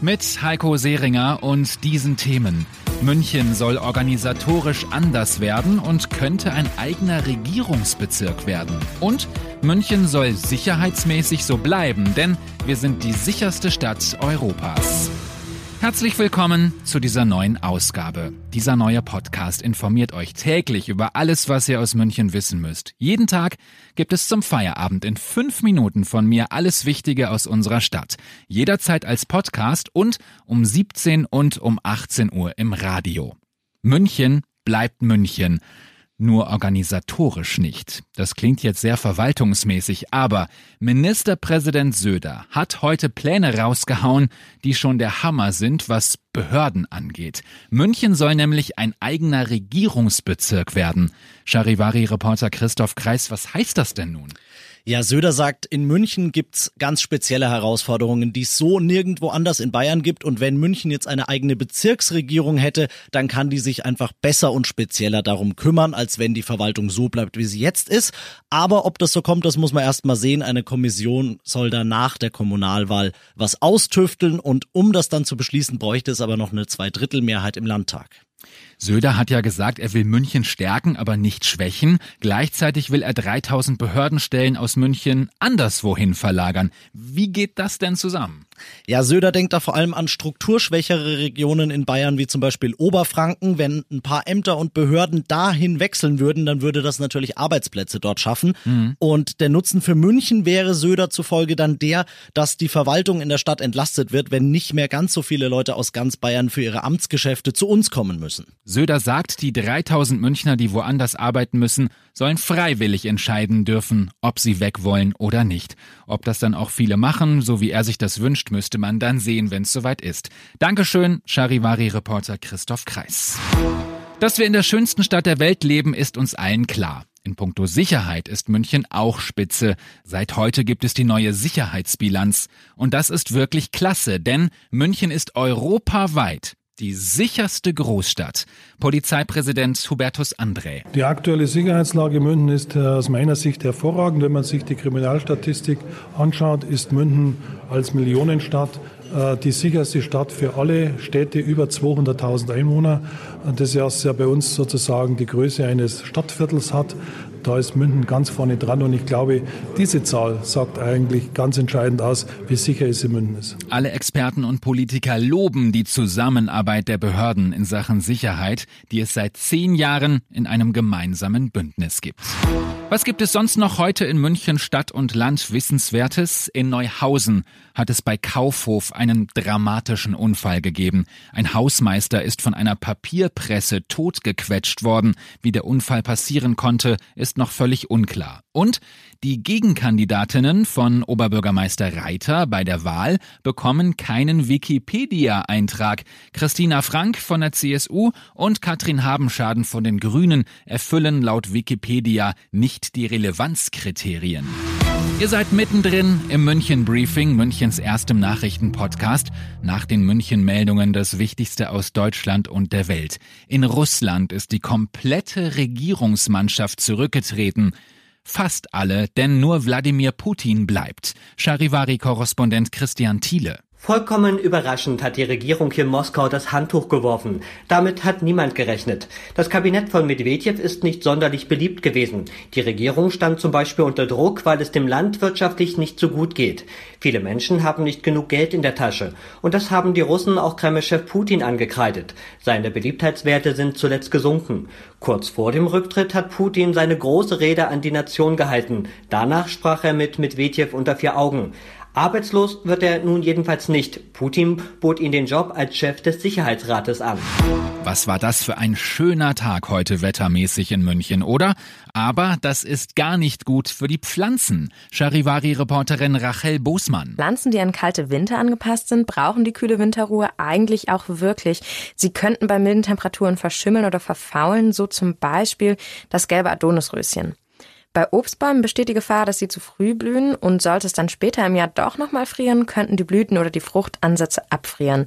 Mit Heiko Seringer und diesen Themen. München soll organisatorisch anders werden und könnte ein eigener Regierungsbezirk werden. Und München soll sicherheitsmäßig so bleiben, denn wir sind die sicherste Stadt Europas. Herzlich willkommen zu dieser neuen Ausgabe. Dieser neue Podcast informiert euch täglich über alles, was ihr aus München wissen müsst. Jeden Tag gibt es zum Feierabend in fünf Minuten von mir alles Wichtige aus unserer Stadt. Jederzeit als Podcast und um 17 und um 18 Uhr im Radio. München bleibt München nur organisatorisch nicht. Das klingt jetzt sehr verwaltungsmäßig, aber Ministerpräsident Söder hat heute Pläne rausgehauen, die schon der Hammer sind, was Behörden angeht. München soll nämlich ein eigener Regierungsbezirk werden. Charivari-Reporter Christoph Kreis, was heißt das denn nun? Ja, Söder sagt, in München gibt's ganz spezielle Herausforderungen, die es so nirgendwo anders in Bayern gibt. Und wenn München jetzt eine eigene Bezirksregierung hätte, dann kann die sich einfach besser und spezieller darum kümmern, als wenn die Verwaltung so bleibt, wie sie jetzt ist. Aber ob das so kommt, das muss man erst mal sehen. Eine Kommission soll da nach der Kommunalwahl was austüfteln. Und um das dann zu beschließen, bräuchte es aber noch eine Zweidrittelmehrheit im Landtag. Söder hat ja gesagt, er will München stärken, aber nicht schwächen. Gleichzeitig will er 3000 Behördenstellen aus München anderswohin verlagern. Wie geht das denn zusammen? Ja, Söder denkt da vor allem an strukturschwächere Regionen in Bayern, wie zum Beispiel Oberfranken. Wenn ein paar Ämter und Behörden dahin wechseln würden, dann würde das natürlich Arbeitsplätze dort schaffen. Mhm. Und der Nutzen für München wäre Söder zufolge dann der, dass die Verwaltung in der Stadt entlastet wird, wenn nicht mehr ganz so viele Leute aus ganz Bayern für ihre Amtsgeschäfte zu uns kommen müssen. Söder sagt, die 3000 Münchner, die woanders arbeiten müssen, sollen freiwillig entscheiden dürfen, ob sie weg wollen oder nicht. Ob das dann auch viele machen, so wie er sich das wünscht, müsste man dann sehen, wenn es soweit ist. Dankeschön, Charivari-Reporter Christoph Kreis. Dass wir in der schönsten Stadt der Welt leben, ist uns allen klar. In puncto Sicherheit ist München auch spitze. Seit heute gibt es die neue Sicherheitsbilanz. Und das ist wirklich klasse, denn München ist europaweit die sicherste Großstadt. Polizeipräsident Hubertus André. Die aktuelle Sicherheitslage München ist aus meiner Sicht hervorragend. Wenn man sich die Kriminalstatistik anschaut, ist München als Millionenstadt äh, die sicherste Stadt für alle Städte über 200.000 Einwohner. Das ist ja bei uns sozusagen die Größe eines Stadtviertels hat. Da ist München ganz vorne dran und ich glaube, diese Zahl sagt eigentlich ganz entscheidend aus, wie sicher es in München ist. Alle Experten und Politiker loben die Zusammenarbeit der Behörden in Sachen Sicherheit, die es seit zehn Jahren in einem gemeinsamen Bündnis gibt. Was gibt es sonst noch heute in München Stadt und Land Wissenswertes? In Neuhausen hat es bei Kaufhof einen dramatischen Unfall gegeben. Ein Hausmeister ist von einer Papierpresse totgequetscht worden. Wie der Unfall passieren konnte, ist noch völlig unklar. Und die Gegenkandidatinnen von Oberbürgermeister Reiter bei der Wahl bekommen keinen Wikipedia-Eintrag. Christina Frank von der CSU und Katrin Habenschaden von den Grünen erfüllen laut Wikipedia nicht die Relevanzkriterien. Ihr seid mittendrin im München Briefing, Münchens erstem Nachrichtenpodcast, nach den München Meldungen das Wichtigste aus Deutschland und der Welt. In Russland ist die komplette Regierungsmannschaft zurückgetreten. Fast alle, denn nur Wladimir Putin bleibt. Charivari-Korrespondent Christian Thiele. Vollkommen überraschend hat die Regierung hier in Moskau das Handtuch geworfen. Damit hat niemand gerechnet. Das Kabinett von Medvedev ist nicht sonderlich beliebt gewesen. Die Regierung stand zum Beispiel unter Druck, weil es dem Land wirtschaftlich nicht so gut geht. Viele Menschen haben nicht genug Geld in der Tasche. Und das haben die Russen auch Kremlchef Putin angekreidet. Seine Beliebtheitswerte sind zuletzt gesunken. Kurz vor dem Rücktritt hat Putin seine große Rede an die Nation gehalten. Danach sprach er mit Medvedev unter vier Augen. Arbeitslos wird er nun jedenfalls nicht. Putin bot ihm den Job als Chef des Sicherheitsrates an. Was war das für ein schöner Tag heute wettermäßig in München, oder? Aber das ist gar nicht gut für die Pflanzen. Charivari-Reporterin Rachel Bosmann. Pflanzen, die an kalte Winter angepasst sind, brauchen die kühle Winterruhe eigentlich auch wirklich. Sie könnten bei milden Temperaturen verschimmeln oder verfaulen, so zum Beispiel das gelbe Adonisröschen. Bei Obstbäumen besteht die Gefahr, dass sie zu früh blühen und sollte es dann später im Jahr doch nochmal frieren, könnten die Blüten oder die Fruchtansätze abfrieren.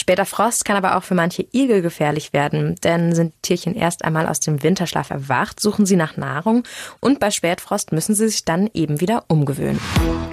Später Frost kann aber auch für manche Igel gefährlich werden, denn sind Tierchen erst einmal aus dem Winterschlaf erwacht, suchen sie nach Nahrung und bei Spätfrost müssen sie sich dann eben wieder umgewöhnen.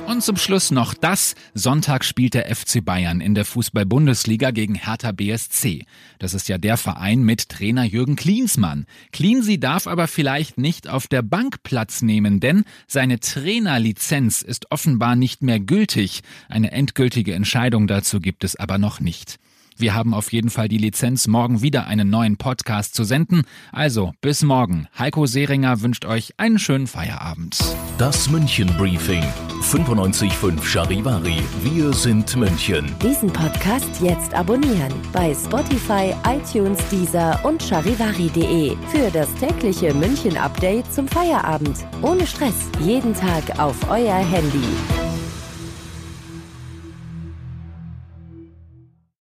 Und zum Schluss noch das. Sonntag spielt der FC Bayern in der Fußball-Bundesliga gegen Hertha BSC. Das ist ja der Verein mit Trainer Jürgen Klinsmann. Klinsi darf aber vielleicht nicht auf der Bank Platz nehmen, denn seine Trainerlizenz ist offenbar nicht mehr gültig. Eine endgültige Entscheidung dazu gibt es aber noch nicht. Wir haben auf jeden Fall die Lizenz, morgen wieder einen neuen Podcast zu senden. Also bis morgen. Heiko Seringer wünscht euch einen schönen Feierabend. Das München Briefing. 95.5 Charivari. Wir sind München. Diesen Podcast jetzt abonnieren bei Spotify, iTunes, Deezer und charivari.de für das tägliche München Update zum Feierabend. Ohne Stress. Jeden Tag auf euer Handy.